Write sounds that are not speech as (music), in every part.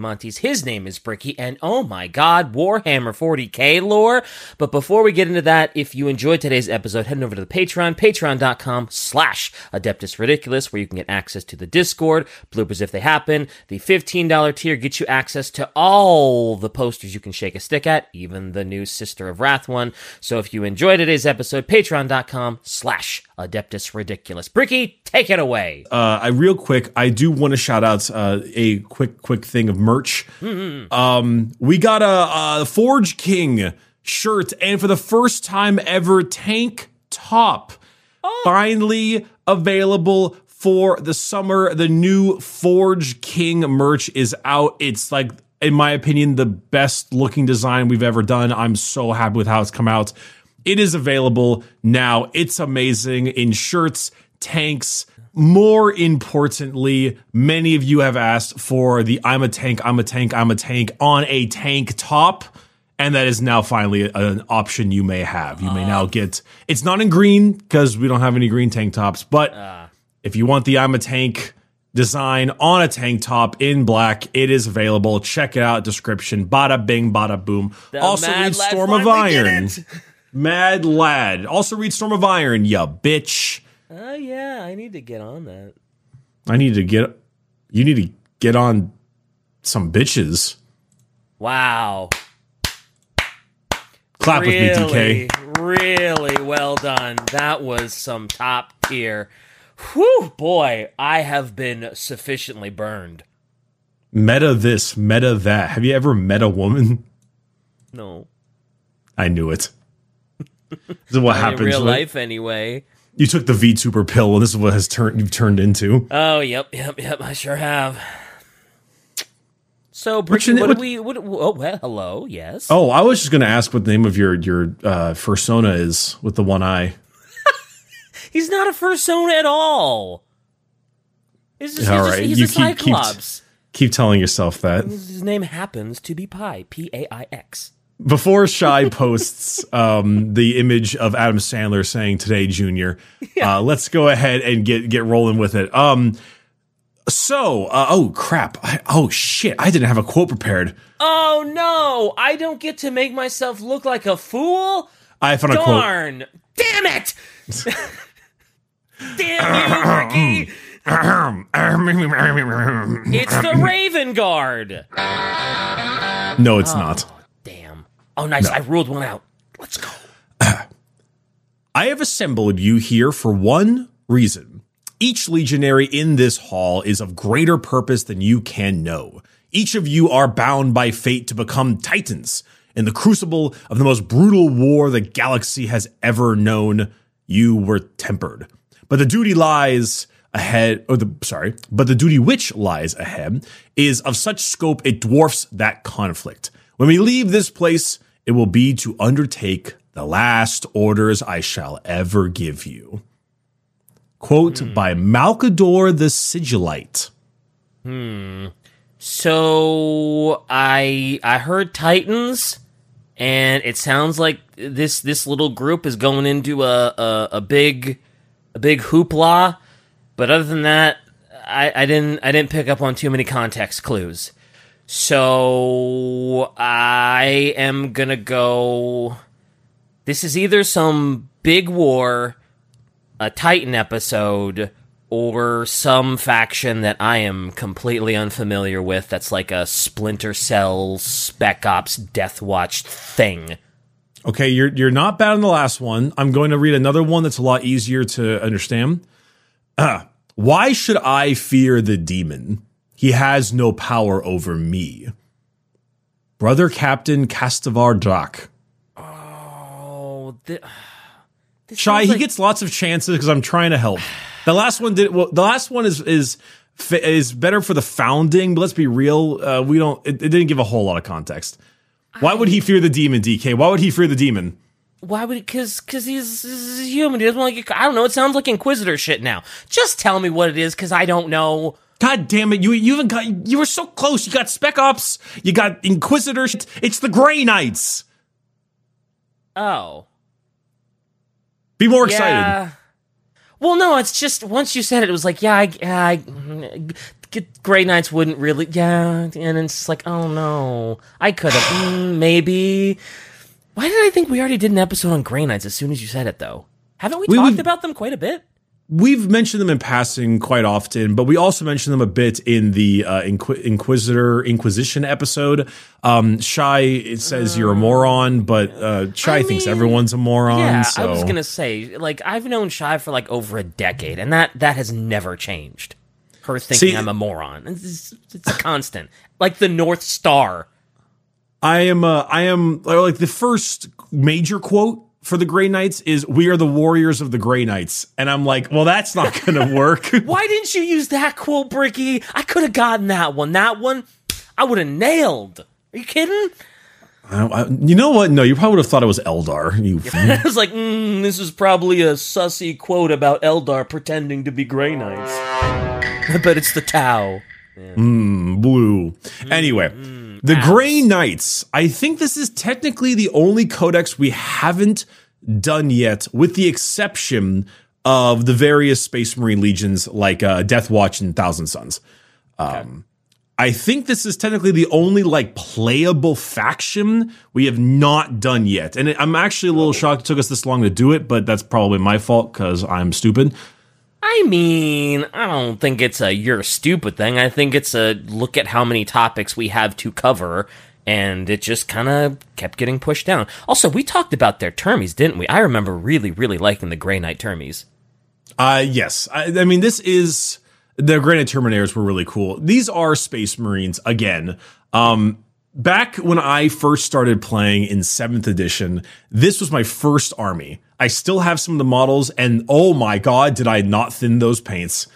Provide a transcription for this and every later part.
Diamantes. His name is Bricky, and oh my god, Warhammer 40k lore. But before we get into that, if you enjoyed today's episode, head over to the Patreon, patreon.com slash Adeptus Ridiculous, where you can get access to the Discord, bloopers if they happen. The $15 tier gets you access to all the posters you can shake a stick at, even the new Sister of Wrath one. So if you enjoyed today's episode, patreon.com slash Adeptus Ridiculous. Bricky, take it away. Uh, I real quick, I do want to shout out uh, a quick, quick thing of merch. Mm-hmm. Um, we got a, a Forge King shirt, and for the first time ever, tank top Oh. finally available for the summer. The new Forge King merch is out. It's like, in my opinion, the best looking design we've ever done. I'm so happy with how it's come out. It is available now. It's amazing in shirts, tanks. More importantly, many of you have asked for the I'm a tank, I'm a tank, I'm a tank on a tank top. And that is now finally an option you may have. You may now get it's not in green because we don't have any green tank tops, but if you want the I'm a tank design on a tank top in black, it is available. Check it out. Description. Bada bing, bada boom. Also read Storm of Iron. Mad lad. Also read Storm of Iron, ya bitch. Oh, yeah, I need to get on that. I need to get you need to get on some bitches. Wow. Clap with me, really, DK. really well done. That was some top tier. Whew, boy, I have been sufficiently burned. Meta this, meta that. Have you ever met a woman? No. I knew it. This is what In happens. real life, anyway. You took the VTuber pill, and this is what has turned you've turned into. Oh, yep, yep, yep. I sure have. So, What's Bricky, your na- what what- do we? What? Oh, well, hello. Yes. Oh, I was just going to ask what the name of your your uh, fursona is with the one eye. (laughs) He's not a fursona at all. He's just, All he's, just- he's you a keep- keep- cyclops. Keep telling yourself that. His name happens to be Pi. P A I X. Before Shy posts um, the image of Adam Sandler saying "Today, Junior," uh, let's go ahead and get get rolling with it. Um, so, uh, oh crap! I, oh shit! I didn't have a quote prepared. Oh no! I don't get to make myself look like a fool. I found a quote. Darn! Damn it! (laughs) Damn you, Ricky! (laughs) It's the Raven Guard. no, it's not. Oh, nice. I ruled one out. Let's go. (clears throat) I have assembled you here for one reason. Each legionary in this hall is of greater purpose than you can know. Each of you are bound by fate to become titans. In the crucible of the most brutal war the galaxy has ever known, you were tempered. But the duty lies ahead, or the, sorry, but the duty which lies ahead is of such scope it dwarfs that conflict. When we leave this place, it will be to undertake the last orders I shall ever give you. Quote hmm. by Malcador the Sigillite. Hmm. So I I heard Titans, and it sounds like this this little group is going into a a, a big a big hoopla. But other than that, I, I didn't I didn't pick up on too many context clues. So I am gonna go. This is either some big war, a Titan episode, or some faction that I am completely unfamiliar with. That's like a Splinter Cell, Spec Ops, Death Watch thing. Okay, you're you're not bad on the last one. I'm going to read another one that's a lot easier to understand. Uh, (clears throat) why should I fear the demon? He has no power over me. Brother Captain Castavar Drak. Oh, th- (sighs) this Shy, sounds he gets lots of chances because I'm trying to help. The last one did well. The last one is is is better for the founding, but let's be real. Uh, we don't. It, it didn't give a whole lot of context. Why would he fear the demon, DK? Why would he fear the demon? Why would? Because because he's, he's human. He doesn't like. I don't know. It sounds like Inquisitor shit now. Just tell me what it is, because I don't know. God damn it! You you even got you were so close. You got Spec Ops. You got Inquisitor. It's the Grey Knights. Oh, Be more excited. yeah. Well, no, it's just once you said it, it was like, yeah, I, I Grey Knights wouldn't really, yeah, and it's like, oh no, I could have, (sighs) mm, maybe. Why did I think we already did an episode on Grey Knights as soon as you said it, though? Haven't we, We- talked we- about them quite a bit? We've mentioned them in passing quite often, but we also mentioned them a bit in the uh, Inqui- Inquisitor Inquisition episode. Um, Shy it says you're a moron, but uh, Shy I thinks mean, everyone's a moron. Yeah, so I was gonna say, like, I've known Shy for like over a decade, and that that has never changed. Her thinking See- I'm a moron. It's, it's a constant, like the North Star. I am uh, I am uh, like the first major quote for the Grey Knights is "We are the warriors of the Grey Knights," and I'm like, well, that's not going (laughs) to work. Why didn't you use that quote, Bricky? I could have gotten that one. That one, I would have nailed. Are you kidding? I, I, you know what? No, you probably would have thought it was Eldar. You (laughs) I was like, mm, this is probably a sussy quote about Eldar pretending to be Grey Knights. (laughs) but it's the Tau. blue. Anyway, the Grey Knights. I think this is technically the only codex we haven't done yet, with the exception of the various Space Marine legions like uh, Death Watch and Thousand Sons. Um, I think this is technically the only like playable faction we have not done yet, and I'm actually a little shocked it took us this long to do it, but that's probably my fault because I'm stupid. I mean, I don't think it's a you're stupid thing. I think it's a look at how many topics we have to cover, and it just kind of kept getting pushed down. Also, we talked about their termies, didn't we? I remember really, really liking the Grey Knight termies. Uh, yes. I, I mean, this is the Granite Terminators were really cool. These are Space Marines again. Um, back when I first started playing in seventh edition, this was my first army. I still have some of the models, and oh my god, did I not thin those paints?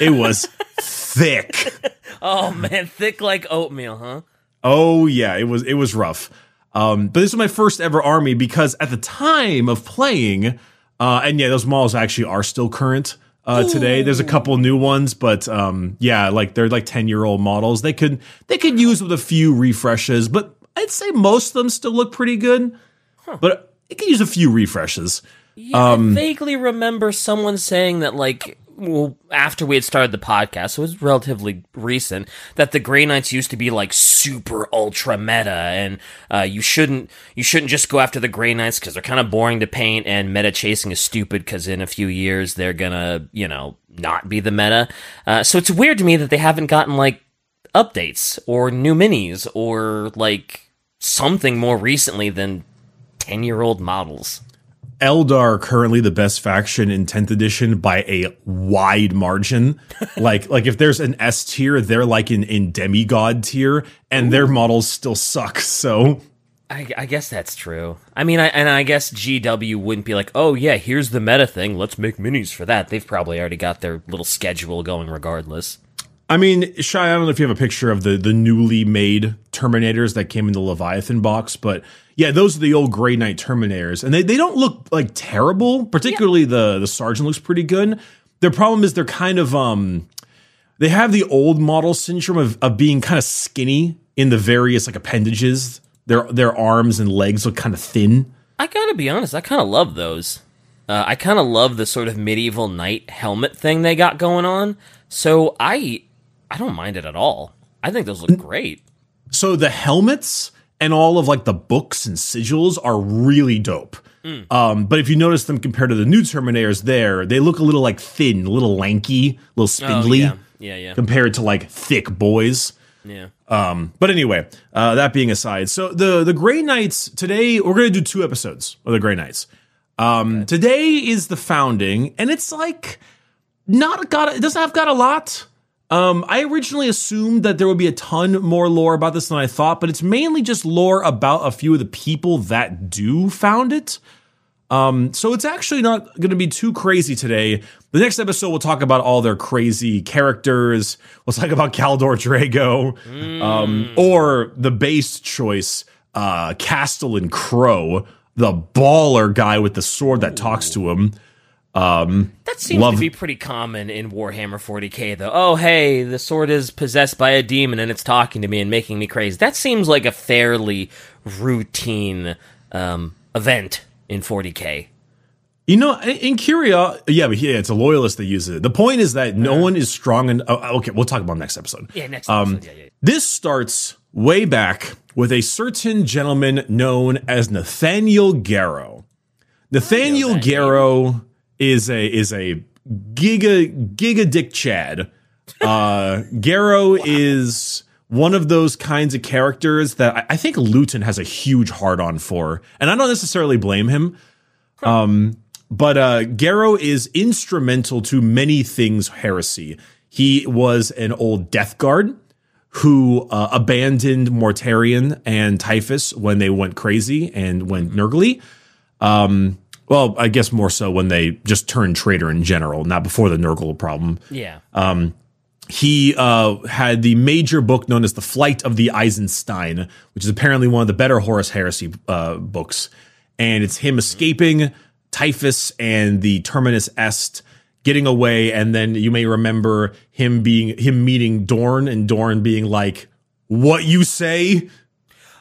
It was (laughs) thick. Oh man, thick like oatmeal, huh? Oh yeah, it was it was rough. Um, but this was my first ever army because at the time of playing, uh, and yeah, those models actually are still current uh, today. There's a couple new ones, but um, yeah, like they're like ten year old models. They could they could use with a few refreshes, but I'd say most of them still look pretty good. But it could use a few refreshes. Yeah, I vaguely remember someone saying that, like, after we had started the podcast, so it was relatively recent, that the Grey Knights used to be like super ultra meta, and uh, you shouldn't you shouldn't just go after the Grey Knights because they're kind of boring to paint, and meta chasing is stupid because in a few years they're gonna you know not be the meta. Uh, so it's weird to me that they haven't gotten like updates or new minis or like something more recently than ten year old models. Eldar are currently the best faction in 10th edition by a wide margin. (laughs) like like if there's an S tier, they're like in, in demigod tier, and their models still suck. So I, I guess that's true. I mean, I, and I guess GW wouldn't be like, oh yeah, here's the meta thing. Let's make minis for that. They've probably already got their little schedule going, regardless. I mean, Shy, I don't know if you have a picture of the the newly made Terminators that came in the Leviathan box, but yeah, those are the old Grey Knight Terminators, and they, they don't look like terrible. Particularly the the Sergeant looks pretty good. Their problem is they're kind of um they have the old model syndrome of, of being kind of skinny in the various like appendages. Their their arms and legs look kind of thin. I gotta be honest, I kind of love those. Uh, I kind of love the sort of medieval knight helmet thing they got going on. So I, I don't mind it at all. I think those look great. So the helmets and all of like the books and sigils are really dope. Um, but if you notice them compared to the new Terminators, there they look a little like thin, a little lanky, a little Oh, spindly yeah, yeah, yeah, compared to like thick boys. yeah. Um, but anyway, uh, that being aside, so the the Grey Knights today we're gonna do two episodes of the Grey Knights. Um, today is the founding, and it's like not got it doesn't have got a lot. Um, I originally assumed that there would be a ton more lore about this than I thought, but it's mainly just lore about a few of the people that do found it. Um, so it's actually not going to be too crazy today. The next episode we'll talk about all their crazy characters. We'll talk about Kaldor Draigo, um, or the base choice, uh, Castellan Crowe, the baller guy with the sword that talks to him. Um, That seems Love- to be pretty common in Warhammer 40k, though. Oh, hey, the sword is possessed by a demon and it's talking to me and making me crazy. That seems like a fairly routine um, event in 40k. You know, in Curia, yeah, but yeah, it's a loyalist that uses it. The point is that no one is strong and oh, okay, we'll talk about next episode. Yeah, next Um, episode. Yeah, yeah. This starts way back with a certain gentleman known as Nathaniel Garro. Nathaniel Garro is a is a giga giga dick chad. Uh, Garro (laughs) is one of those kinds of characters that I, I think Luton has a huge hard on for, and I don't necessarily blame him. Um, but uh, Garro is instrumental to many things heresy. He was an old death guard who uh, abandoned Mortarion and Typhus when they went crazy and went Nurgly. Um, well, I guess more so when they just turned traitor in general, not before the Nurgle problem. Yeah. He uh, had the major book known as The Flight of the Eisenstein, which is apparently one of the better Horus Heresy uh, books. And it's him escaping Typhus and the Terminus Est, getting away. And then you may remember him being him meeting Dorn and Dorn being like, "What you say?"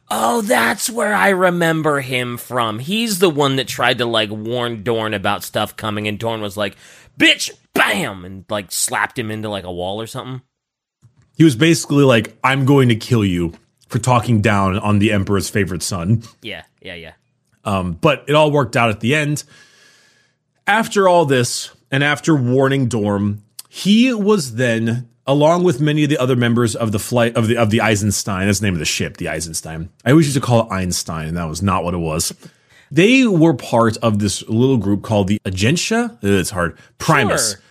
Oh, that's where I remember him from. He's the one that tried to like warn Dorn about stuff coming, and Dorn was like, "Bitch, bam!" and like slapped him into like a wall or something. He was basically like, "I'm going to kill you for talking down on the Emperor's favorite son." Yeah, yeah, yeah. Um, but it all worked out at the end. After all this, and after warning Dorn, he was then, along with many of the other members of the flight of the of the Eisenstein, that's the name of the ship, the Eisenstein. I always used to call it Einstein, and that was not what it was. They were part of this little group called the Agentia. It's hard. Primus. Sure. (laughs)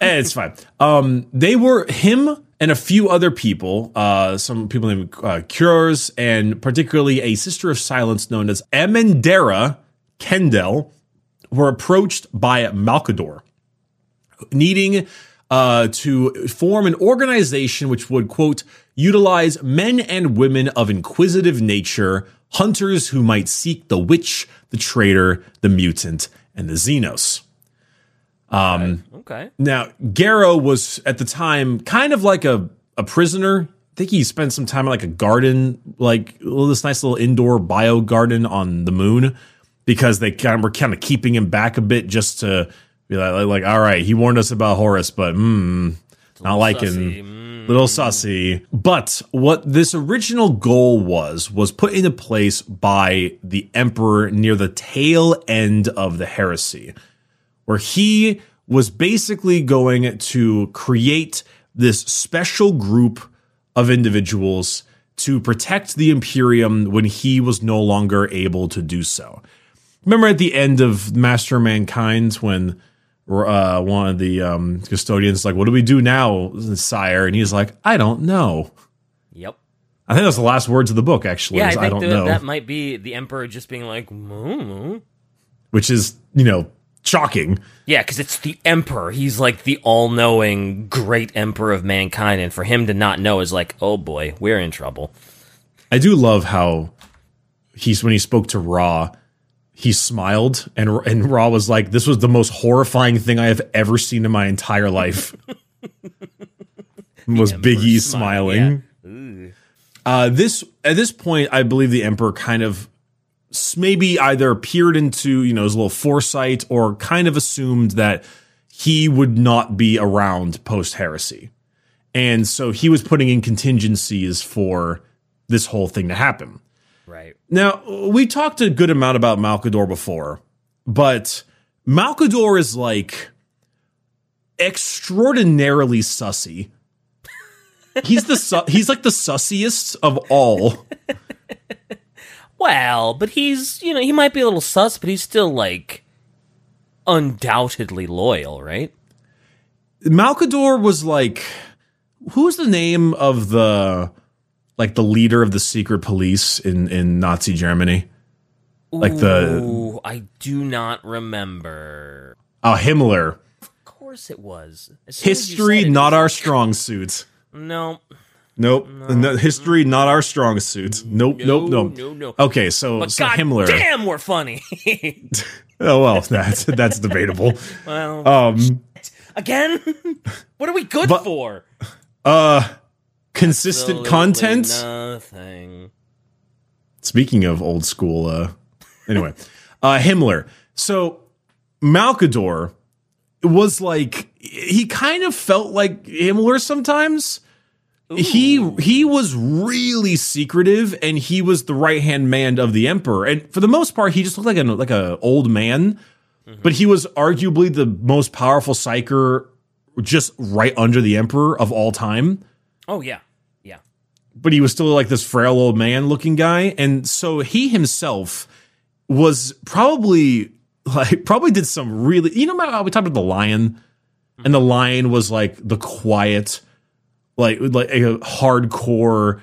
Eh, it's fine. Um, they were him and a few other people, uh, some people named uh, Cures, and particularly a sister of silence known as Amendera Kendel, were approached by Malcador, needing uh, to form an organization which would, quote, utilize men and women of inquisitive nature, hunters who might seek the witch, the traitor, the mutant, and the Xenos. Okay. Now, Garro was at the time kind of like a, a prisoner. I think he spent some time in like a garden, like this nice little indoor bio garden on the moon because they kind of were kind of keeping him back a bit just to be like, like all right, he warned us about Horus, but mm, not liking sussy, mm. little sussy. But what this original goal was was put into place by the emperor near the tail end of the heresy where he was basically going to create this special group of individuals to protect the Imperium when he was no longer able to do so. Remember at the end of Master of Mankind when uh, one of the um, custodians like, "What do we do now, sire?" And he's like, "I don't know." Yep. I think that's the last words of the book. Actually, Yeah, I think I don't that, know, that might be the Emperor just being like, "Moo." which is you know shocking. yeah, because it's the Emperor. He's like the all-knowing, great Emperor of mankind, and for him to not know is like, oh boy, we're in trouble. I do love how he's when he spoke to Ra, he smiled and and Ra was like, "This was the most horrifying thing I have ever seen in my entire life." (laughs) was Biggie smile, smiling? Uh, this at this point, I believe the Emperor kind of maybe either peered into you know his little foresight or kind of assumed that he would not be around post heresy, and so he was putting in contingencies for this whole thing to happen. Right. Now, we talked a good amount about Malcador before, but Malcador is like extraordinarily sussy. He's the su- he's like the sussiest of all. Well, but he's you know he might be a little sus, but he's still like undoubtedly loyal, right? Malkador was like who's the name of the like the leader of the secret police in in Nazi Germany? Like the Ooh, I do not remember. uh, Himmler. Of course, it was As soon as you History not it our strong suit. No, Nope. No, history not our strong suit. Nope. nope. No, Nope. no, no. Okay, so but so God Himmler. damn, we're funny. (laughs) Oh well, that's that's debatable. well, Um, again, (laughs) what are we good but- for? uh, consistent Absolutely content. Nothing. Speaking of old school, uh, anyway, (laughs) uh, Himmler. So Malcador was like he kind of felt like Himmler sometimes. He he was really secretive, and he was the right hand man of the emperor. And for the most part, he just looked like an like a old man, but he was arguably the most powerful psyker, just right under the emperor of all time Oh yeah, yeah. but he was still like this frail old man looking guy. And so he himself was probably like, (laughs) probably did some really, you know, how we talked about the lion and the lion was like the quiet, like, like a hardcore,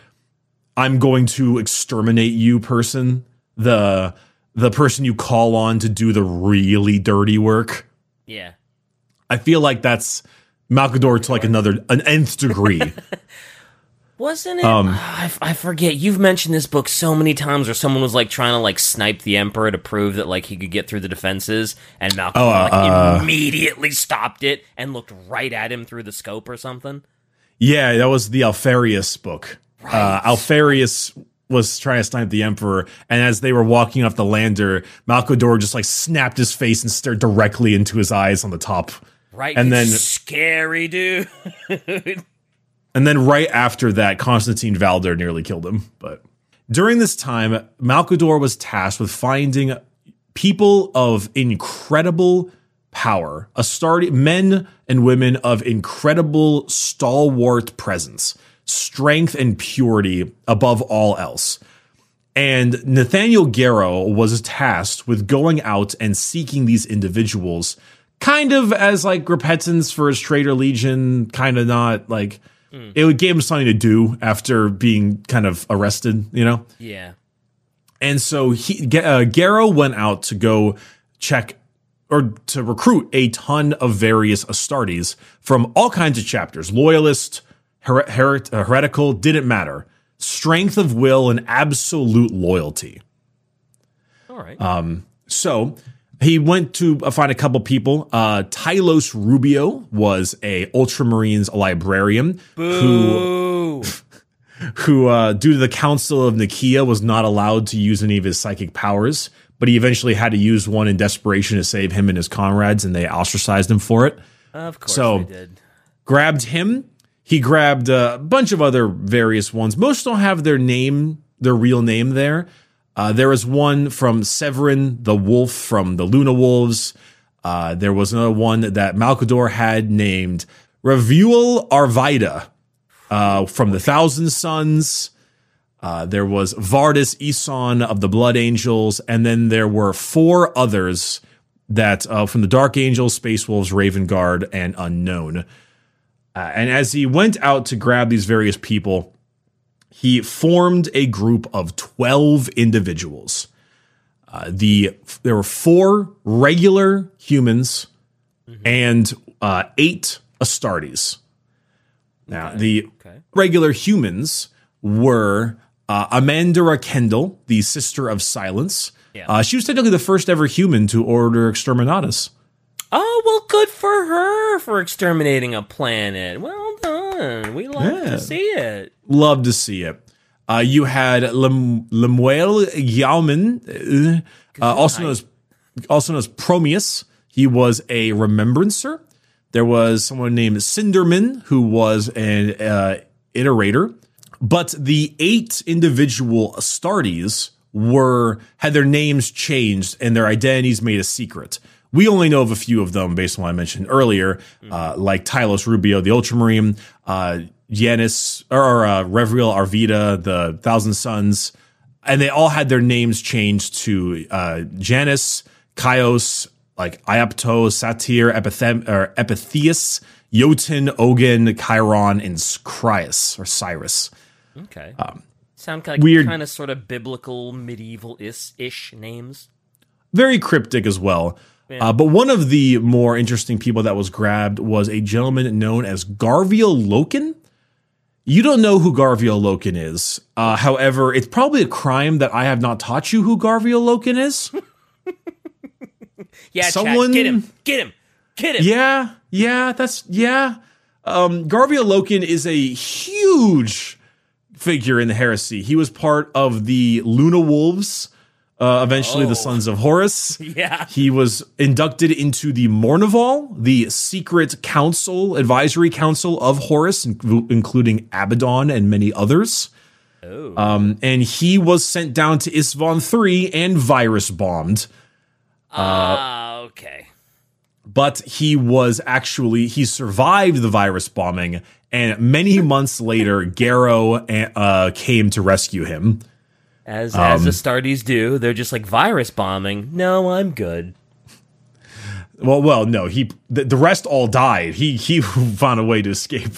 I'm going to exterminate you person. The, the person you call on to do the really dirty work. Yeah. I feel like that's Malcador to like another, an nth degree. (laughs) Wasn't it? Um, I, f- I forget. You've mentioned this book so many times where someone was like trying to like snipe the emperor to prove that like he could get through the defenses, and Malcolm oh, like, uh, uh. immediately stopped it and looked right at him through the scope or something. Yeah, that was the Alpharius book. Uh, Alpharius was trying to snipe the Emperor, and as they were walking off the lander, Malcador just like snapped his face and stared directly into his eyes on the top. Right, And then- scary dude. (laughs) And then right after that, Constantin Valdor nearly killed him. But during this time, Malcador was tasked with finding people of incredible power, Astarte, men and women of incredible stalwart presence, strength and purity above all else. And Nathaniel Garro was tasked with going out and seeking these individuals, kind of as like repentance for his traitor legion, kind of not like it would give him something to do after being kind of arrested, you know? yeah. And so he, uh, Garro went out to go check or to recruit a ton of various Astartes from all kinds of chapters loyalist, her- her- uh, heretical, didn't matter. Strength of will and absolute loyalty. All right. Um, So he went to uh, find a couple people. Uh, Tylos Rubio was a Ultramarines librarian who (laughs) who, uh, due to the Council of Nicaea, was not allowed to use any of his psychic powers, but he eventually had to use one in desperation to save him and his comrades, and they ostracized him for it. Of course So-. Grabbed him. He grabbed a bunch of other various ones. Most don't have their name, their real name there. Uh, there was one from Severin, the wolf from the Luna Wolves. Uh, there was another one that Malcador had named Revuel Arvida uh, from the Thousand Sons. Uh, there was Vardis Eson of the Blood Angels, and then there were four others that uh, from the Dark Angels, Space Wolves, Raven Guard, and Unknown. Uh, and as he went out to grab these various people, he formed a group of 12 individuals. Uh, the there were four regular humans and uh, eight Astartes. Now, the Okay. regular humans were uh, Kendel, the sister of Silence. Yeah. Uh, she was technically the first ever human to order exterminatus. Oh well, good for her for exterminating a planet. Well done. We love Yeah. to see it. Love to see it. Uh, you had Lem- Lemuel Yauman, uh, also known as also known as Promeus. He was a remembrancer. There was someone named Sindermann who was an uh, iterator. But the eight individual Astartes were had their names changed and their identities made a secret. We only know of a few of them based on what I mentioned earlier, uh, like Tylos Rubio, the Ultramarine, uh, Yanis or uh, Revriel Arvida, the Thousand Sons, and they all had their names changed to uh, Janus, Chios, like Iapto, Satyr, Epithem- or Epitheus, Jotun, Ogun, Chiron, and Cryus or Cyrus. Okay. Sound like weird- kind of sort of biblical, medieval ish names. very cryptic as well. Uh, but one of the more interesting people that was grabbed was a gentleman known as Garviel Loken. You don't know who Garviel Loken is. Uh, however, it's probably a crime that I have not taught you who Garviel Loken is. (laughs) Yeah, Someone- Chad, get him, get him, get him. yeah, yeah, that's yeah. Um, Garviel Loken is a huge figure in the heresy. He was part of the Luna Wolves uh, eventually Oh. the sons of Horus. (laughs) Yeah. He was inducted into the Mornival, the secret council, advisory council of Horus, in- including Abaddon and many others. Oh. Um, and he was sent down to Isstvan 3 and virus bombed. Ah, okay. But he was actually, he survived the virus bombing. And many months later, (laughs) Garro uh, came to rescue him. As Um, as the Stardies do, they're just like virus bombing. No, I'm good. Well, well, no, he the, the rest all died. He he (laughs) found a way to escape.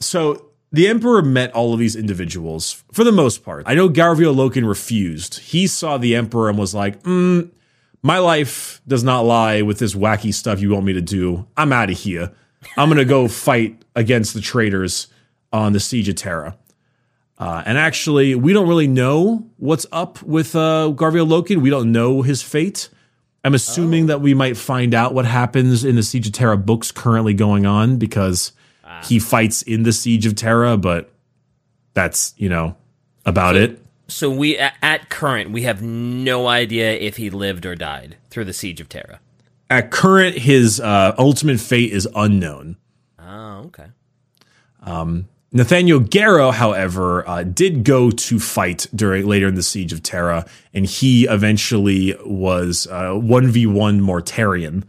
So the emperor met all of these individuals for the most part. I know Garviel Loken refused. He saw the emperor and was like, mm, "My life does not lie with this wacky stuff you want me to do. I'm out of here. I'm gonna go fight against the traitors on the siege of Terra." Uh, and actually, we don't really know what's up with uh, Garviel Loken. We don't know his fate. I'm assuming that we might find out what happens in the Siege of Terra books currently going on because he fights in the Siege of Terra, but that's, you know, about it. So we at current we have no idea if he lived or died through the siege of Terra. At current, his uh, ultimate fate is unknown. Oh, okay. Nathaniel Garro, however, uh, did go to fight during later in the Siege of Terra, and he eventually was uh, 1v1 Mortarion.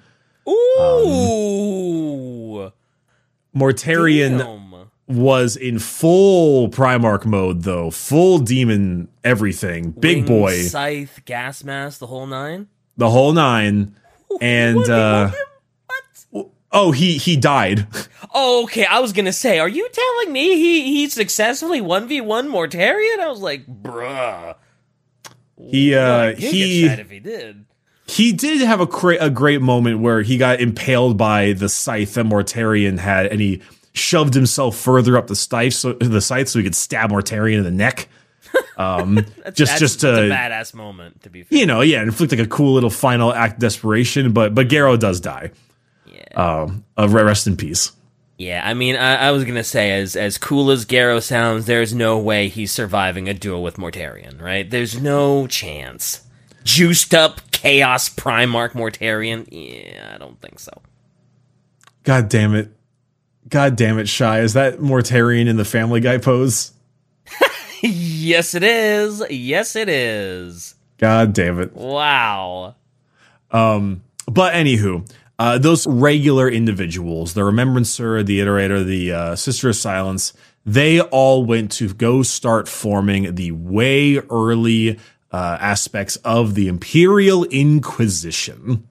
Ooh. Mortarion Damn. was in full Primarch mode, though, full demon everything, big Wing, boy, scythe, gas mask, the whole nine. the whole nine. (laughs) And uh, oh, he he died. (laughs) Oh, okay. I was gonna say, are you telling me he he successfully one v one Mortarion? I was like, bruh. He uh, he if he did. he did have a cra- a great moment where he got impaled by the scythe that Mortarion had, and he shoved himself further up the scythe so the scythe so he could stab Mortarion in the neck. (laughs) Um, just That's, just that's a badass moment to be fair. you know, yeah, inflict like a cool little final act desperation. But but Garro does die. Yeah. Um, uh, rest in peace. Yeah, I mean, I, I was gonna say, as as cool as Garro sounds, there's no way he's surviving a duel with Mortarion, right? There's no chance. Juiced up Chaos Primarch Mortarion? Yeah, I don't think so. God damn it. God damn it, Shy. Is that Mortarion in the Family Guy pose? (laughs) yes, it is. Yes, it is. God damn it. Wow. Um, but anywho, uh, those regular individuals, the Remembrancer, the Iterator, the uh, Sister of Silence, they all went to go start forming the way early uh, aspects of the Imperial Inquisition.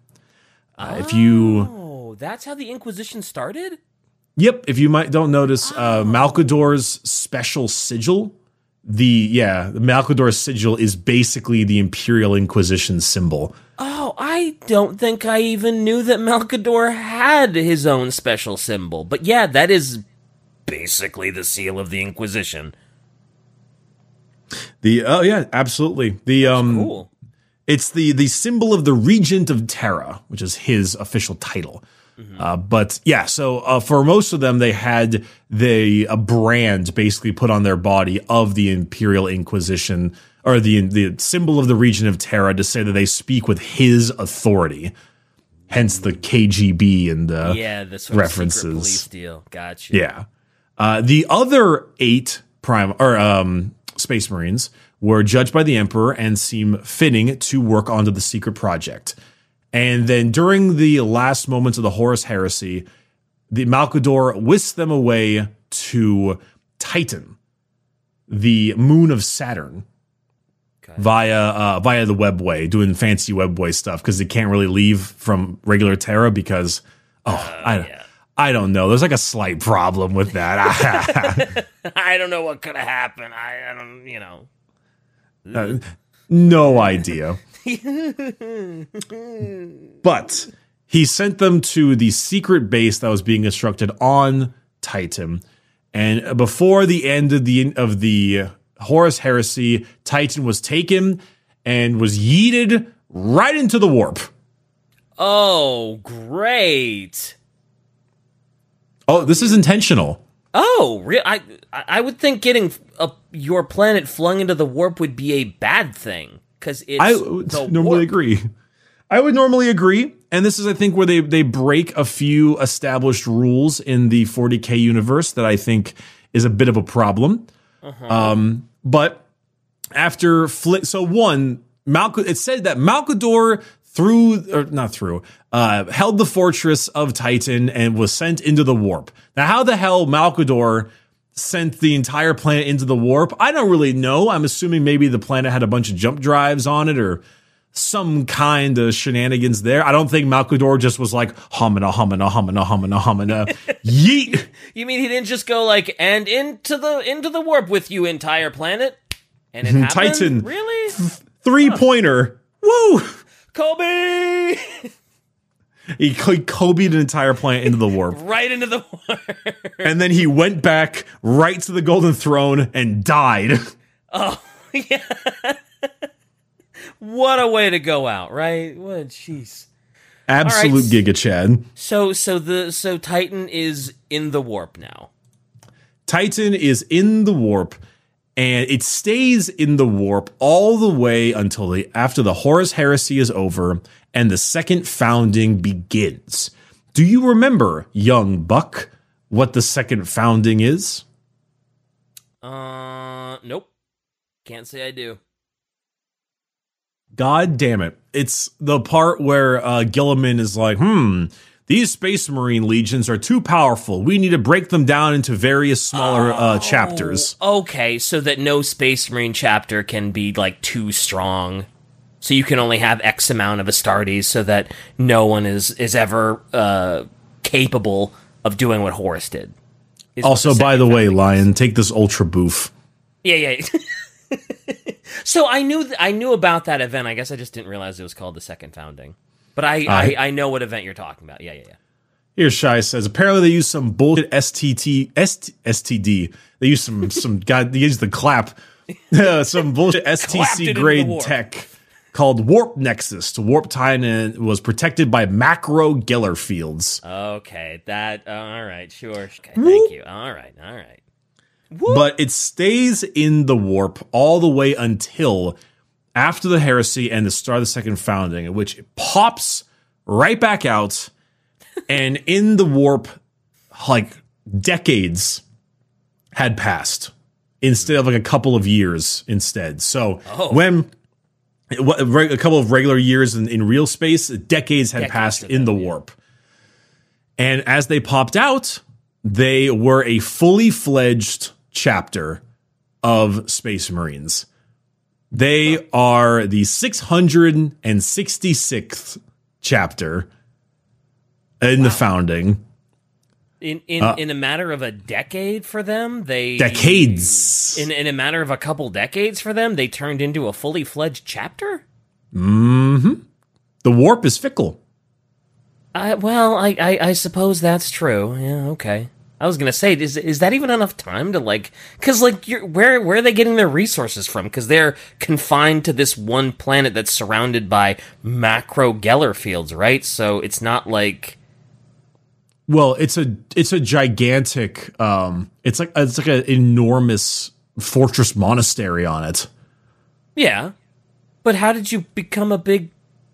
Uh, If you Oh, that's how the Inquisition started? Yep, if you might don't notice, uh, Malcador's special sigil, the yeah, the Malcador sigil is basically the Imperial Inquisition symbol. Oh, I don't think I even knew that Malcador had his own special symbol. But yeah, that is basically the seal of the Inquisition. The oh yeah, absolutely. The um, Cool. it's the the symbol of the Regent of Terra, which is his official title. Uh, but yeah, so uh, for most of them, they had the a brand basically put on their body of the Imperial Inquisition or the the symbol of the Regent of Terra to say that they speak with his authority. Hence the KGB and the Yeah, the sort references. deal. Gotcha. yeah. Uh, the other eight prime or um, space marines were judged by the emperor and seem fitting to work onto the secret project. And then during the last moments of the Horus heresy, the Malcador whisked them away to Titan, the moon of Saturn, Okay. via uh, via the webway, doing fancy webway stuff because they can't really leave from regular Terra because oh I yeah. I don't know. There's like a slight problem with that. (laughs) (laughs) I don't know what could have happened. I, I don't, you know. Uh, no idea. (laughs) but he sent them to the secret base that was being constructed on Titan. And before the end of the of the Horus heresy, Titan was taken and was yeeted right into the warp. Oh, great. Oh, this is intentional. Oh, re- I I would think getting a, your planet flung into the warp would be a bad thing. because it's I would (laughs) normally warp. agree. I would normally agree. And this is, I think, where they, they break a few established rules in the 40K universe that I think is a bit of a problem. Um, but after Flick, so one, Malco, it said that Malcador through, or not through, uh, held the fortress of Titan and was sent into the warp. Now, how the hell Malcador sent the entire planet into the warp? I don't really know. I'm assuming maybe the planet had a bunch of jump drives on it or some kind of shenanigans there. I don't think Malcador just was like humana, humana, humana, humana, humana, (laughs) yeet. You mean he didn't just go like and into the into the warp with you, entire planet? And it mhm, happened? Titan. Really? Three pointer. Woo! Kobe! He, he Kobe'd an entire planet into the warp. (laughs) right into the warp. and then he went back right to the golden throne and died. (laughs) Oh, yeah. What a way to go out, right? What jeez. Absolute right. Giga Chad. So so the so Titan is in the warp now. Titan is in the warp and it stays in the warp all the way until the after the Horus heresy is over and the second founding begins. Do you remember, young buck, what the second founding is? Uh nope. Can't say I do. God damn it. It's the part where uh, Guilliman is like, hmm, these Space Marine legions are too powerful. We need to break them down into various smaller uh, chapters. Okay, so that no Space Marine chapter can be like too strong. So you can only have X amount of Astartes so that no one is is ever uh capable of doing what Horus did. Also, by the way. Lion, take this Ultra Boof. Yeah, yeah. (laughs) so I knew th- I knew about that event. I guess I just didn't realize it was called the second founding. But I I, I- I know what event you're talking about. Yeah, yeah, yeah. Here, Shy says apparently they use some bullshit STT, ST, STD. They use some some god. They use the clap, (laughs) some bullshit STC grade tech called Warp Nexus to warp Titan and was protected by macro Geller fields. Okay, that all right, sure. Okay, thank you. All right, all right. But it stays in the warp all the way until after the heresy and the start of the second founding, in which it pops right back out, (laughs) and in the warp, like decades had passed instead of like a couple of years instead. So when a couple of regular years in, in real space, decades had Decades passed in the them, yeah. warp. And as they popped out, they were a fully fledged chapter of Space Marines. They are the 666th chapter in the founding. In in in a matter of a decade for them, they Decades. In in a matter of a couple decades for them, they turned into a fully fledged chapter. Hmm. The warp is fickle. I, well, I, I I suppose that's true. Yeah, okay. I was gonna say, is is that even enough time to like? Because like, you're, where where are they getting their resources from? Because they're confined to this one planet that's surrounded by macro Geller fields, right? So it's not like Well, it's a it's a gigantic um it's like it's like an enormous fortress monastery on it. yeah. But how did you become a big?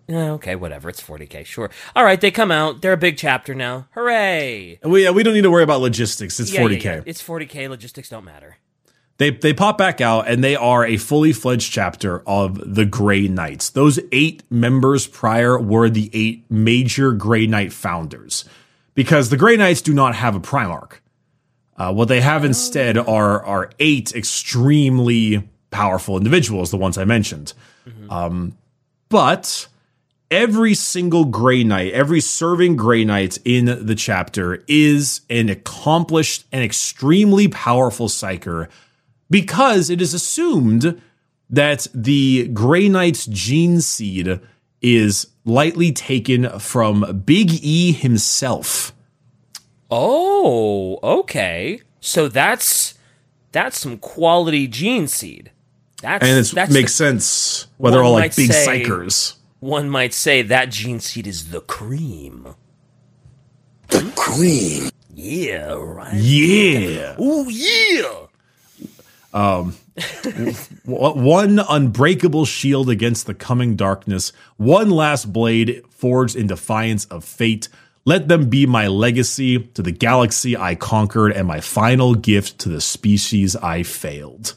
Eh, okay, whatever. It's 40k. Sure. All right, they come out. They're a big chapter now. Hooray! And we yeah, we don't need to worry about logistics. It's Yeah, yeah, 40k. yeah. It's 40k. Logistics don't matter. They they pop back out and they are a fully fledged chapter of the Grey Knights. Those eight members prior were the eight major Grey Knight founders, because the Grey Knights do not have a Primarch. Uh, what they have instead are are eight extremely powerful individuals, the ones I mentioned. Um, but every single Grey Knight, every serving Grey Knight in the chapter is an accomplished and extremely powerful psyker because it is assumed that the Grey Knight's gene seed is lightly taken from Big E himself. Oh, okay. So that's that's some quality gene seed. That's And it makes the- sense why they're all like big say- psykers. One might say that gene seed is the cream. The cream. Yeah, right. Yeah. Oh yeah. Um, one unbreakable shield against the coming darkness, one last blade forged in defiance of fate. Let them be my legacy to the galaxy I conquered and my final gift to the species I failed.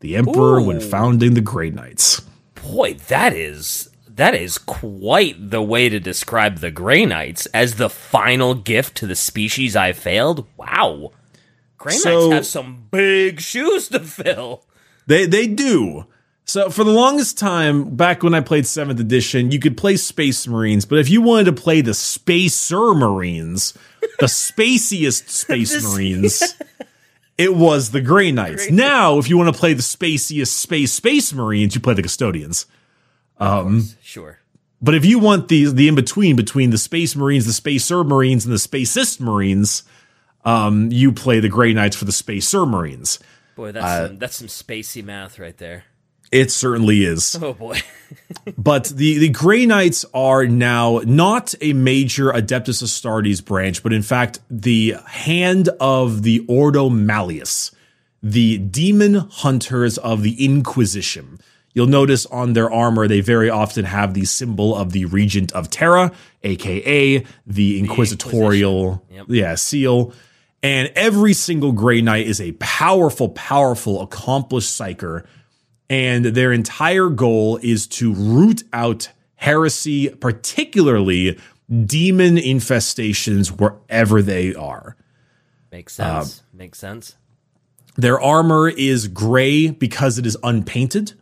The Emperor Ooh. when founding the Grey Knights. Boy, that is that is quite the way to describe the Grey Knights as the final gift to the species I failed. Wow. Grey so, Knights have some big shoes to fill. They they do. So for the longest time, back when I played seventh edition, you could play Space Marines, but if you wanted to play the Spacer Marines, the (laughs) spaciest (laughs) Space Marines, (laughs) it was the Grey Knights. Grey now, if you want to play the spaciest Space Space Marines, you play the Custodians. Um, sure. But if you want the the in between between the Space Marines, the Spacer Marines, and the Spacist Marines, um, you play the Grey Knights for the Spacer Marines. Boy, that's uh, some, that's some spacey math right there. It certainly is. (laughs) Oh boy. (laughs) but the the Grey Knights are now not a major Adeptus Astartes branch, but in fact the hand of the Ordo Malleus, the demon hunters of the Inquisition. You'll notice on their armor, they very often have the symbol of the Regent of Terra, aka the Inquisitorial the yep. yeah, seal. And every single Grey Knight is a powerful, powerful, accomplished psyker. And their entire goal is to root out heresy, particularly demon infestations wherever they are. Makes sense. Uh, Makes sense. Their armor is gray because it is unpainted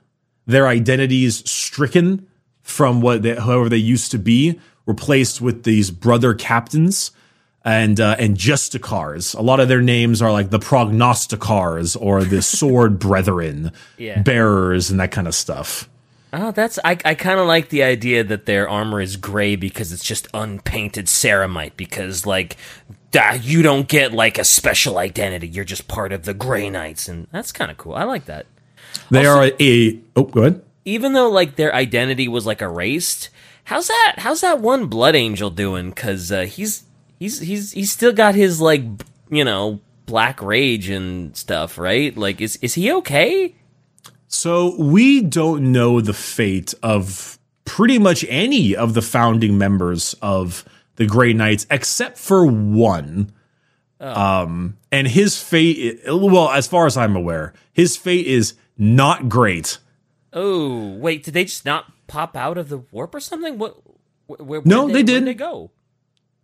their identities stricken from what they, however they used to be, replaced with these brother captains and uh, and justicars. A lot of their names are like the prognosticars or the (laughs) sword brethren, yeah. bearers, and that kind of stuff. Oh, that's I. I kind of like the idea that their armor is gray because it's just unpainted ceramite. Because like, you don't get like a special identity. You're just part of the Grey Knights, and that's kind of cool. I like that. They also, are a, oh, go ahead. Even though like their identity was like erased, how's that? How's that one Blood Angel doing? Because uh, he's he's he's he's still got his like you know black rage and stuff, right? Like, is is he okay? So we don't know the fate of pretty much any of the founding members of the Grey Knights, except for one. Oh. Um, and his fate, well, as far as I'm aware, his fate is not great. Oh, wait, did they just not pop out of the warp or something? What? Where, no, they, they did. They go.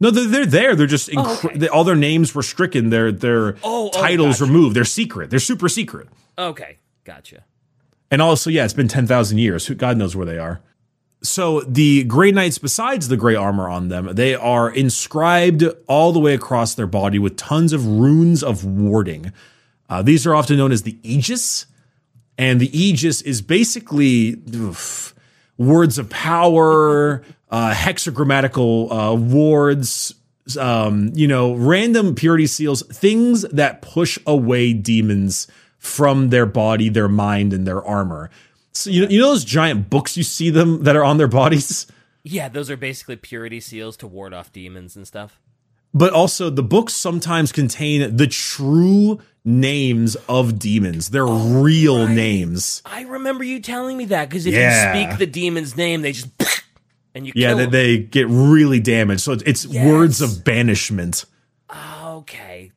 No, they're, they're there. They're just oh, okay. they, all their names were stricken. Their their oh, oh titles gotcha. removed. They're secret. They're super secret. Okay, gotcha. And also, yeah, it's been ten thousand years. God knows where they are. So the Grey Knights, besides the gray armor on them, they are inscribed all the way across their body with tons of runes of warding. Uh, these are often known as the Aegis, and the Aegis is basically oof, words of power, uh, hexagrammatical uh, wards, um, you know, random purity seals, things that push away demons from their body, their mind, and their armor. So you you know those giant books you see them that are on their bodies. Yeah, those are basically purity seals to ward off demons and stuff. But also, the books sometimes contain the true names of demons. They're oh, real right. names. I remember you telling me that because if yeah. you speak the demon's name, they just (laughs) and you yeah they, they, get really damaged. So it's yes. words of banishment. Okay,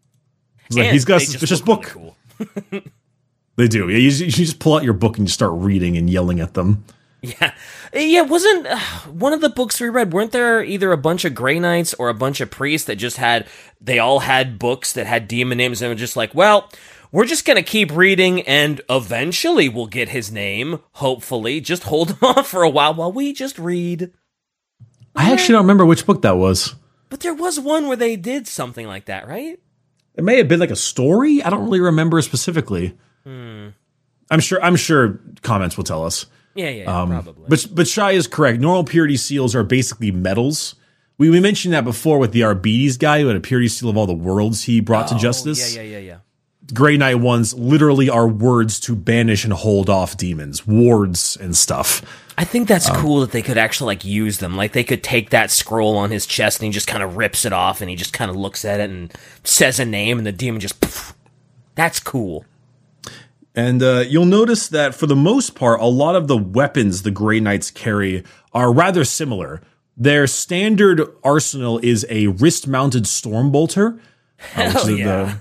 it's like he's got a suspicious book. Really cool. (laughs) they do. Yeah, you, you just pull out your book and you start reading and yelling at them. Yeah, yeah. Wasn't uh, one of the books we read? Weren't there either a bunch of Grey Knights or a bunch of priests that just had? They all had books that had demon names, and were just like, well, we're just gonna keep reading, and eventually we'll get his name. Hopefully, just hold (laughs) on for a while while we just read. I actually don't remember which book that was. But there was one where they did something like that, right? It may have been like a story. I don't really remember specifically. Hmm. I'm sure. I'm sure comments will tell us. Yeah, yeah, um, probably. But but Shai is correct. Normal purity seals are basically metals. We we mentioned that before with the Arbites guy who had a purity seal of all the worlds he brought oh, to justice. Yeah, yeah, yeah, yeah. Grey Knight ones literally are words to banish and hold off demons, wards and stuff. I think that's um, cool that they could actually like use them. Like they could take that scroll on his chest and he just kind of rips it off and he just kind of looks at it and says a name and the demon just. Poof. That's cool. And uh, you'll notice that for the most part, a lot of the weapons the Grey Knights carry are rather similar. Their standard arsenal is a wrist mounted Stormbolter. Uh, Hell yeah.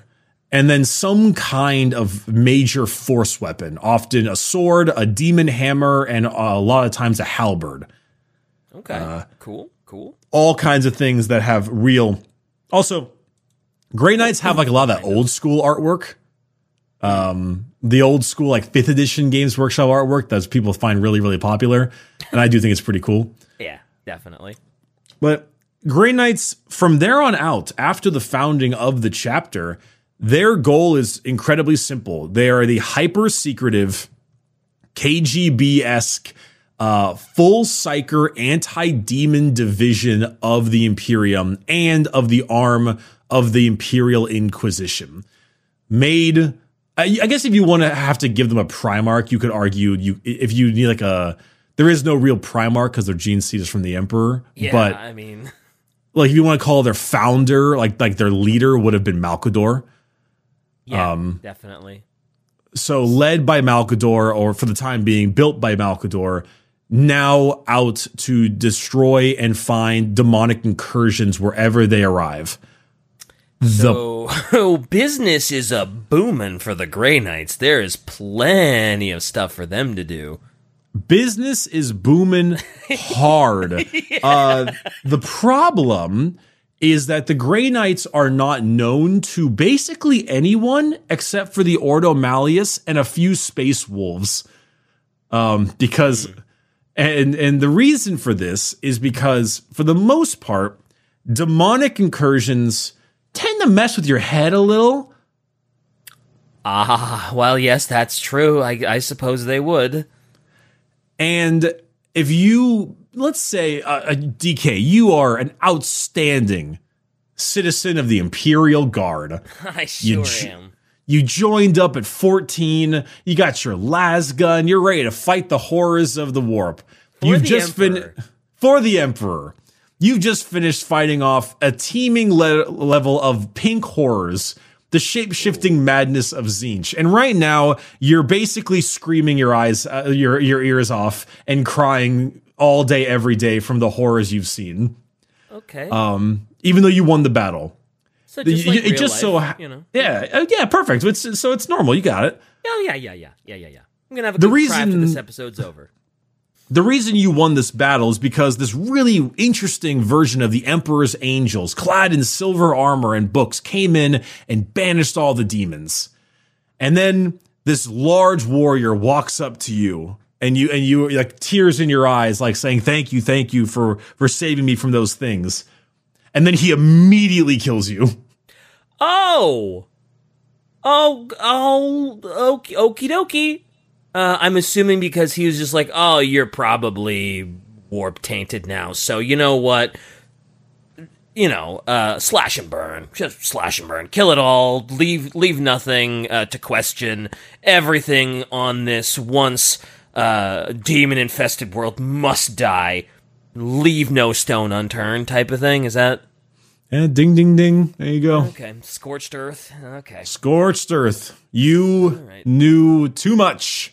and then some kind of major force weapon, often a sword, a demon hammer, and a lot of times a halberd. Okay. uh, cool. Cool. All kinds of things that have real. Also, Grey Knights have like a lot of that old school artwork. Um, the old school like fifth edition Games Workshop artwork that people find really really popular, and I do think it's pretty cool. Yeah, definitely. But Grey Knights, from there on out, after the founding of the chapter, their goal is incredibly simple. They are the hyper secretive, KGB esque, uh, full psyker anti demon division of the Imperium and of the arm of the Imperial Inquisition. Made, I, I guess, if you want to have to give them a Primarch, you could argue you if you need like a. There is no real Primarch because their gene seed is from the Emperor, Yeah, but I mean, (laughs) like if you want to call their founder, like like their leader would have been Malcador. yeah, Um, definitely. So led by Malcador, or for the time being built by Malcador, now out to destroy and find demonic incursions wherever they arrive. The So (laughs) business is a booming for the Grey Knights. There is plenty of stuff for them to do. business is booming hard. (laughs) uh, the problem is that the Grey Knights are not known to basically anyone except for the Ordo Malleus and a few Space Wolves. Um, because, and and the reason for this is because for the most part, demonic incursions to mess with your head a little. Ah, well, yes, that's true. I, I suppose they would. And if you, let's say, uh, uh, DK, you are an outstanding citizen of the Imperial Guard. (laughs) I sure j- am. You joined up at 14. You got your las gun. You're ready to fight the horrors of the warp. You've the just Emperor. been (laughs) for the Emperor. You've just finished fighting off a teeming le- level of pink horrors, the shape shifting madness of Tzeentch. And right now, you're basically screaming your eyes, uh, your your ears off, and crying all day, every day from the horrors you've seen. Okay. Um, even though you won the battle, so just like it just so life, ha- you know. yeah, uh, yeah, perfect. It's, so it's normal. You got it. Oh yeah, yeah, yeah, yeah, yeah, yeah. I'm gonna have a The good cry after this episode's over. The reason you won this battle is because this really interesting version of the Emperor's angels, clad in silver armor and books, came in and banished all the demons. And then this large warrior walks up to you and you and you like tears in your eyes like saying thank you thank you for for saving me from those things and then he immediately kills you Oh, oh, oh, okie okie dokie. Uh, I'm assuming because he was just like, oh, you're probably warp tainted now. So you know what? You know, uh, slash and burn, just slash and burn, kill it all, leave leave nothing uh, to question. Everything on this once uh, demon infested world must die. Leave no stone unturned, type of thing. Is that and ding ding ding there you go okay? Scorched earth. Okay. scorched earth you right. knew too much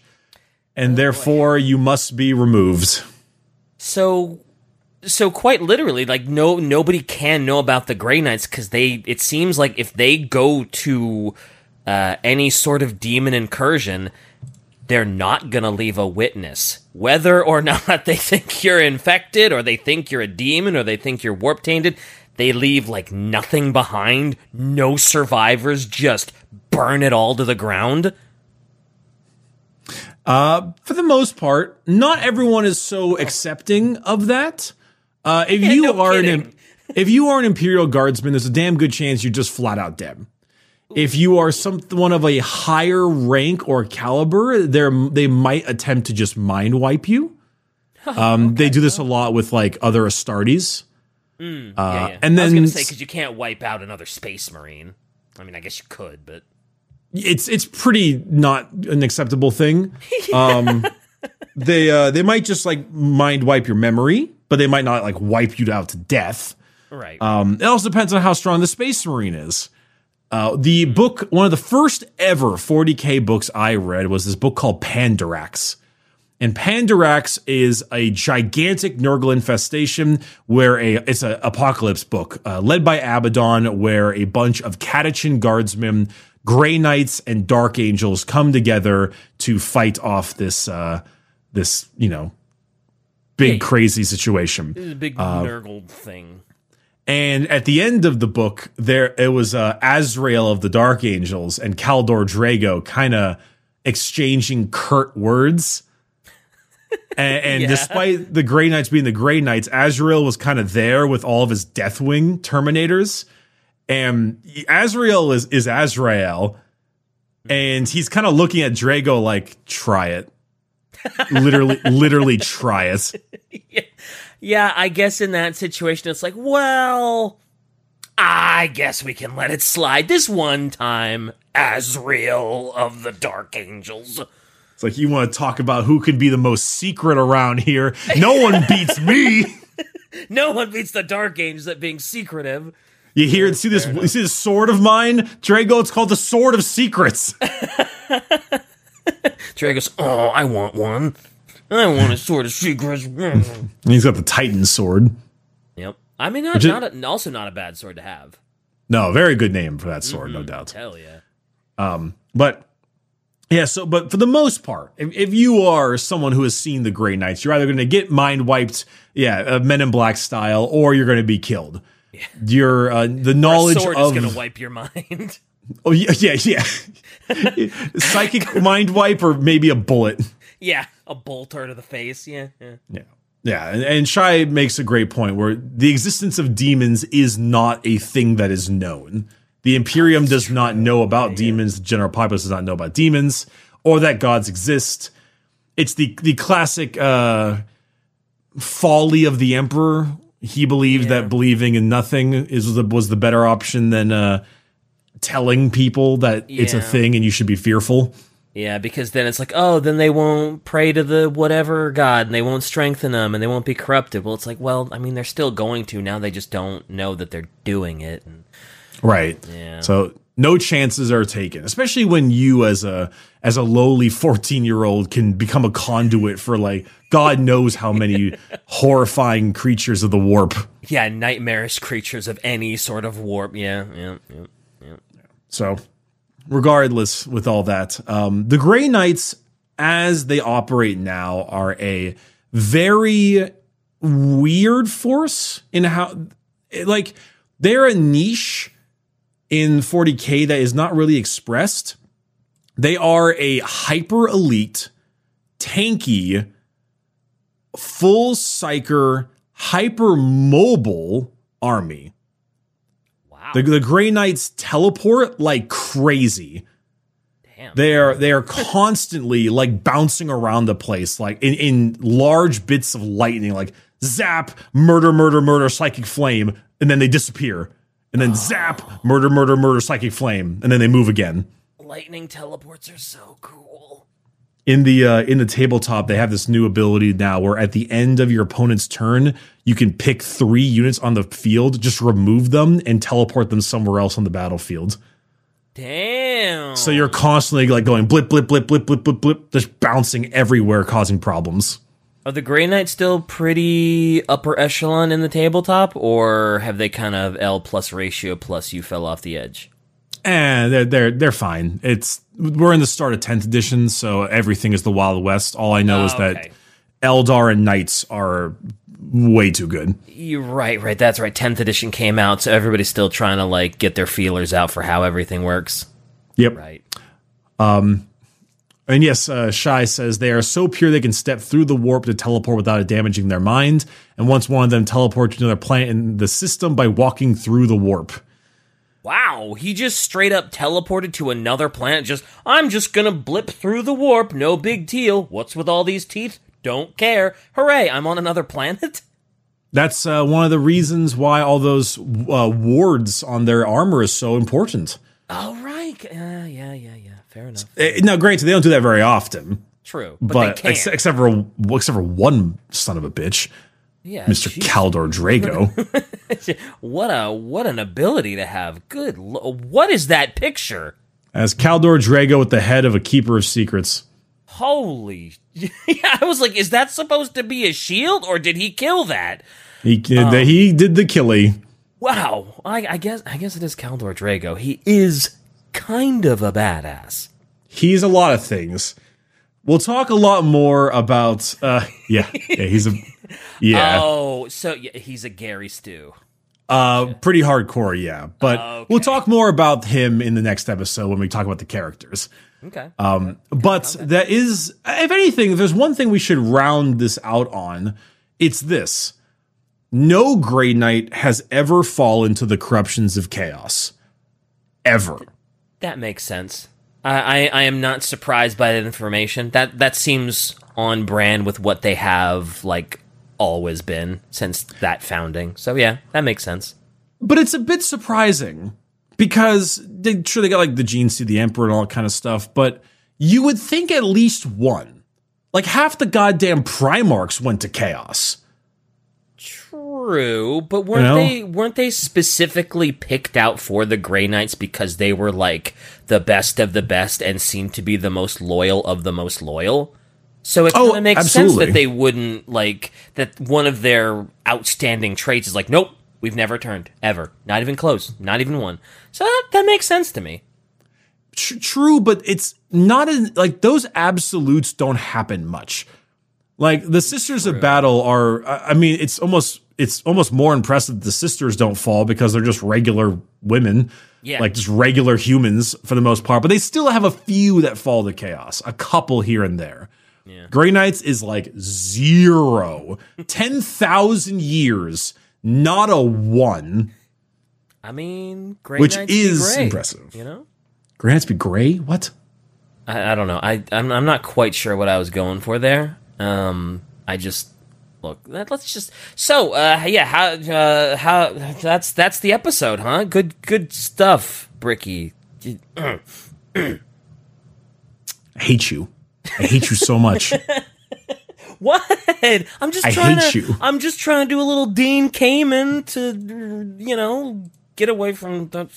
and therefore you must be removed So, so quite literally, like no nobody can know about the Grey Knights because they. It seems like if they go to uh, any sort of demon incursion, they're not gonna leave a witness, whether or (laughs) not they think you're infected, or they think you're a demon, or they think you're warp tainted. They leave like nothing behind, no survivors, just burn it all to the ground. Uh, for the most part, not everyone is so accepting of that. Uh, if you no are an if you are an imperial guardsman, there's a damn good chance you're just flat out dead. If you are someone of a higher rank or caliber, they they might attempt to just mind wipe you. (laughs) Um, they do this a lot with like other Astartes. yeah, yeah. Uh, and I was then gonna say because you can't wipe out another space marine. I mean, I guess you could, but it's it's pretty not an acceptable thing. (laughs) Um, they uh, they might just like mind wipe your memory, but they might not like wipe you out to death. right. Um, it also depends on how strong the space marine is. Uh, the book, one of the first ever 40k books I read was this book called Pandorax. And Pandorax is a gigantic Nurgle infestation where a it's an apocalypse book uh, led by Abaddon, where a bunch of Catachan guardsmen, Grey Knights, and Dark Angels come together to fight off this uh, this you know big Hey. crazy situation. This is a big Nurgle thing. And at the end of the book, there it was uh, Azrael of the Dark Angels and Kaldor Draigo kind of exchanging curt words. (laughs) and and Yeah. despite the Grey Knights being the Grey Knights, Azrael was kind of there with all of his Deathwing Terminators. And Azrael is is Azrael, and he's kind of looking at Draigo like, "Try it." literally, (laughs) literally, try it. Yeah, I guess in that situation, it's like, well, I guess we can let it slide this one time. Azrael of the Dark Angels. It's like you want to talk about who can be the most secret around here. No one beats me. (laughs) No one beats the Dark Angels at being secretive. You hear see this you see this sword of mine? Draigo, it's called the Sword of Secrets. (laughs) Trey goes, oh, I want one. I want a sword of secrets. And (laughs) he's got the Titan sword. yep. I mean, not, not a, also not a bad sword to have. No, very good name for that sword, no doubt. Hell yeah. Um, But yeah, so but for the most part, if, if you are someone who has seen the Grey Knights, you're either going to get mind wiped, yeah, uh, Men in Black style, or you're going to be killed. Your uh, the knowledge sword of is going to wipe your mind. (laughs) oh yeah yeah yeah (laughs) psychic (laughs) mind wipe or maybe a bullet. yeah, a bolter to the face. Yeah, yeah. Yeah. Yeah, and, and Shai makes a great point where the existence of demons is not a thing that is known. The Imperium does not know about demons. The general populace does not know about demons or that gods exist. It's the the classic uh, folly of the emperor. He believed that believing in nothing is the, was the better option than uh, telling people that it's a thing and you should be fearful. Yeah, because then it's like, oh, then they won't pray to the whatever god, and they won't strengthen them, and they won't be corrupted. Well, it's like, well, I mean, they're still going to now. They just don't know that they're doing it. And Right. Yeah. So no chances are taken, especially when you as a as a lowly 14-year-old can become a conduit for like God knows how many (laughs) horrifying creatures of the warp. yeah, nightmarish creatures of any sort of warp. Yeah, yeah, yeah. So regardless with all that, um the Grey Knights as they operate now are a very weird force in how like they're a niche in 40k that is not really expressed. They are a hyper elite, tanky, full psyker, hyper mobile army. Wow. The, the Grey Knights teleport like crazy. Damn. They are they are constantly like bouncing around the place, like in, in large bits of lightning, like zap, murder, murder, murder, psychic flame, and then they disappear. And then zap, murder, murder, murder, psychic flame, and then they move again. Lightning teleports are so cool. In the uh, in the tabletop, they have this new ability now where at the end of your opponent's turn, you can pick three units on the field, just remove them and teleport them somewhere else on the battlefield. Damn. So you're constantly like going blip, blip, blip, blip, blip, blip, blip, just bouncing everywhere, causing problems. Are the Grey Knights still pretty upper echelon in the tabletop, or have they kind of L plus ratio plus you fell off the edge? And they're they're they're fine. It's we're in the start of tenth edition, so everything is the Wild West. All I know is Oh, that okay. Eldar and Knights are way too good. You're right, right. That's right. Tenth edition came out, so everybody's still trying to like get their feelers out for how everything works. Yep. Right. Um, And yes, uh, Shai says they are so pure they can step through the warp to teleport without it damaging their mind. And once one of them teleports to another planet in the system by walking through the warp. Wow, he just straight up teleported to another planet. Just, I'm just gonna blip through the warp. No big deal. What's with all these teeth? Don't care. Hooray! I'm on another planet. (laughs) That's uh, one of the reasons why all those uh, wards on their armor is so important. All right. Uh, yeah, yeah, yeah. Fair enough. Eh, now, granted, they don't do that very often, True, but, but they can. ex- except for except for one son of a bitch. Yeah, Mr. Kaldor Draigo. (laughs) What a what an ability to have. Good. Lo- what is that picture? as Kaldor Draigo with the head of a Keeper of Secrets. Holy. (laughs) yeah, I was like, is that supposed to be a shield or did he kill that? He, he did the killy. Wow. I, I guess I guess it is Kaldor Draigo. He is kind of a badass. He's a lot of things. We'll talk a lot more about. Uh, yeah, yeah, he's a (laughs) yeah, Oh, so yeah, he's a Gary Stu. uh, pretty hardcore. Yeah, but we'll talk more about him in the next episode when we talk about the characters. Okay. Um, but that is, if anything, there's one thing we should round this out on, it's this: no Grey Knight has ever fallen to the corruptions of chaos, ever. That makes sense. I, I, I am not surprised by that information. That that seems on brand with what they have like always been since that founding. So yeah, that makes sense. But it's a bit surprising because they sure they got like the genes to the emperor and all that kind of stuff, but you would think at least one. Like half the goddamn Primarchs went to chaos. True, but weren't know? they weren't they specifically picked out for the Grey Knights because they were like the best of the best and seemed to be the most loyal of the most loyal? So it Oh, makes absolutely. sense that they wouldn't like that one of their outstanding traits is like, nope, we've never turned ever, not even close, not even one. So that, that makes sense to me. True, but it's not in, like those absolutes don't happen much. Like the Sisters of Battle are, I mean, it's almost it's almost more impressive that the sisters don't fall because they're just regular women, Yeah. like just regular humans for the most part. But they still have a few that fall to chaos, a couple here and there. Grey Knights is like zero, (laughs) ten thousand years, not a one, I mean, Grey which Knights is great, impressive. You know, Grey Knights be gray? What? I, I don't know. I I'm, I'm not quite sure what I was going for there. Um, I just look. let- Let's just so uh yeah. How uh how that's that's the episode, huh? Good good stuff, Bricky. (clears throat) I hate you. I hate you so much. (laughs) What? I'm just I trying hate to. you. I'm just trying to do a little Dean Kamen to you know get away from the.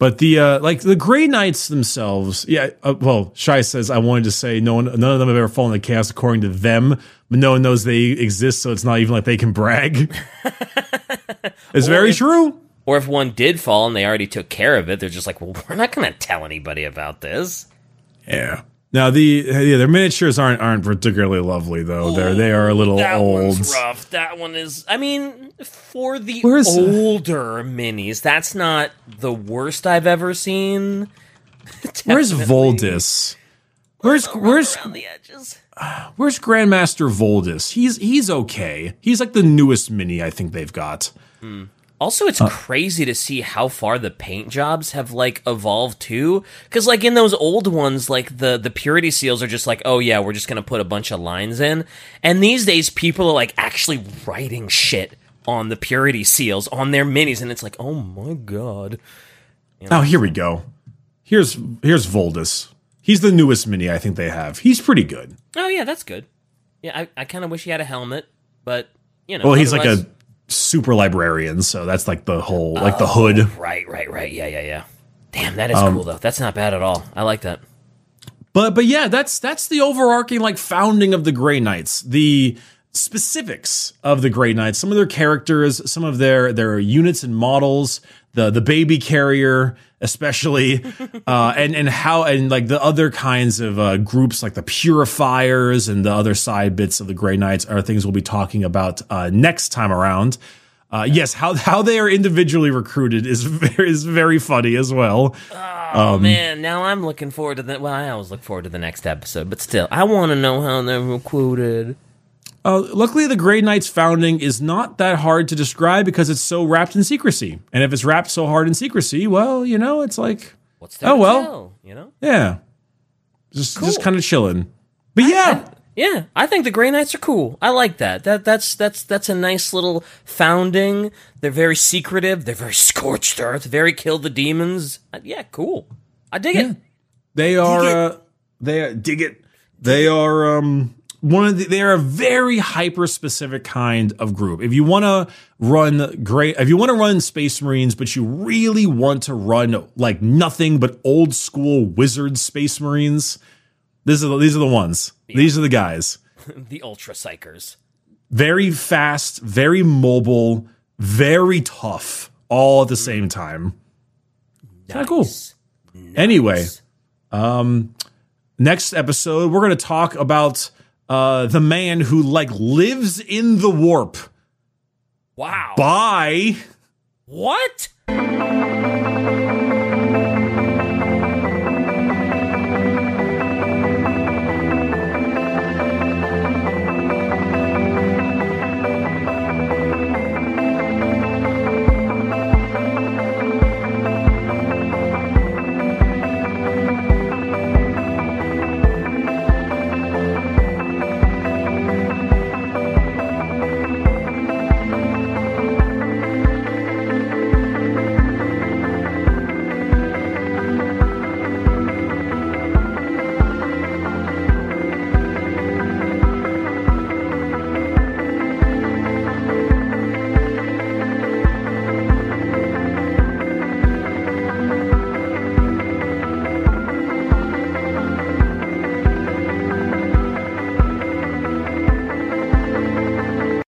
But the uh, like the Grey Knights themselves, yeah. Uh, well, Shai says I wanted to say no one, none of them have ever fallen to chaos according to them, but no one knows they exist, so it's not even like they can brag. (laughs) it's very if- true. Or if one did fall and they already took care of it, they're just like, well, we're not going to tell anybody about this. Yeah. Now the yeah their miniatures aren't aren't particularly lovely though. They're they are a little That old. one's rough. That one is. I mean, for the Where's- older minis, that's not the worst I've ever seen. (laughs) Where's Voldus? Where's where's around the edges? where's Grandmaster Voldus? He's he's okay. He's like the newest mini I think they've got. Hmm. Also, it's uh. crazy to see how far the paint jobs have like evolved too. Because like in those old ones, like the the purity seals are just like, oh yeah, we're just gonna put a bunch of lines in. And these days, people are like actually writing shit on the purity seals on their minis, and it's like, oh my god. Oh, here we go. Here's here's Voldus. He's the newest mini I think they have. He's pretty good. Oh yeah, that's good. Yeah, I, I kind of wish he had a helmet, but you know. Well, he's like a super librarian, so that's like the whole like the hood. right, right, right. Yeah, yeah, yeah. Damn, that is Um, cool though. That's not bad at all. I like that. But but yeah, that's that's the overarching like founding of the Grey Knights. The specifics of the Grey Knights, some of their characters, some of their their units and models, the the baby carrier especially, (laughs) uh, and and how and like the other kinds of uh, groups like the Purifiers and the other side bits of the Grey Knights are things we'll be talking about uh, next time around. Uh, yes, how how they are individually recruited is (laughs) very, is very funny as well. Oh man, now I'm looking forward to the. Well, I always look forward to the next episode, but still, I want to know how they're recruited. Uh, luckily, the Grey Knight's founding is not that hard to describe because it's so wrapped in secrecy. And if it's wrapped so hard in secrecy, well, you know, it's like, What's there Oh, well. tell, you know? yeah, just just kind of chilling. But yeah, Yeah, I think the Grey Knights are cool. I like that. That that's that's that's a nice little founding. They're very secretive. They're very scorched earth. Very kill the demons. Uh, yeah, cool. I dig it. they are. Uh, they are, dig it. They are um one of the, they're a very hyper specific kind of group. If you want to run great, if you want to run Space Marines, but you really want to run like nothing but old school wizard Space Marines, these are the, these are the ones. Yeah. These are the guys. (laughs) the Ultra Psykers. Very fast, very mobile, very tough, all at the same time. Nice. Kind of cool. Nice. Anyway, um, next episode we're going to talk about uh, the man who like lives in the warp. Wow. Bye. What?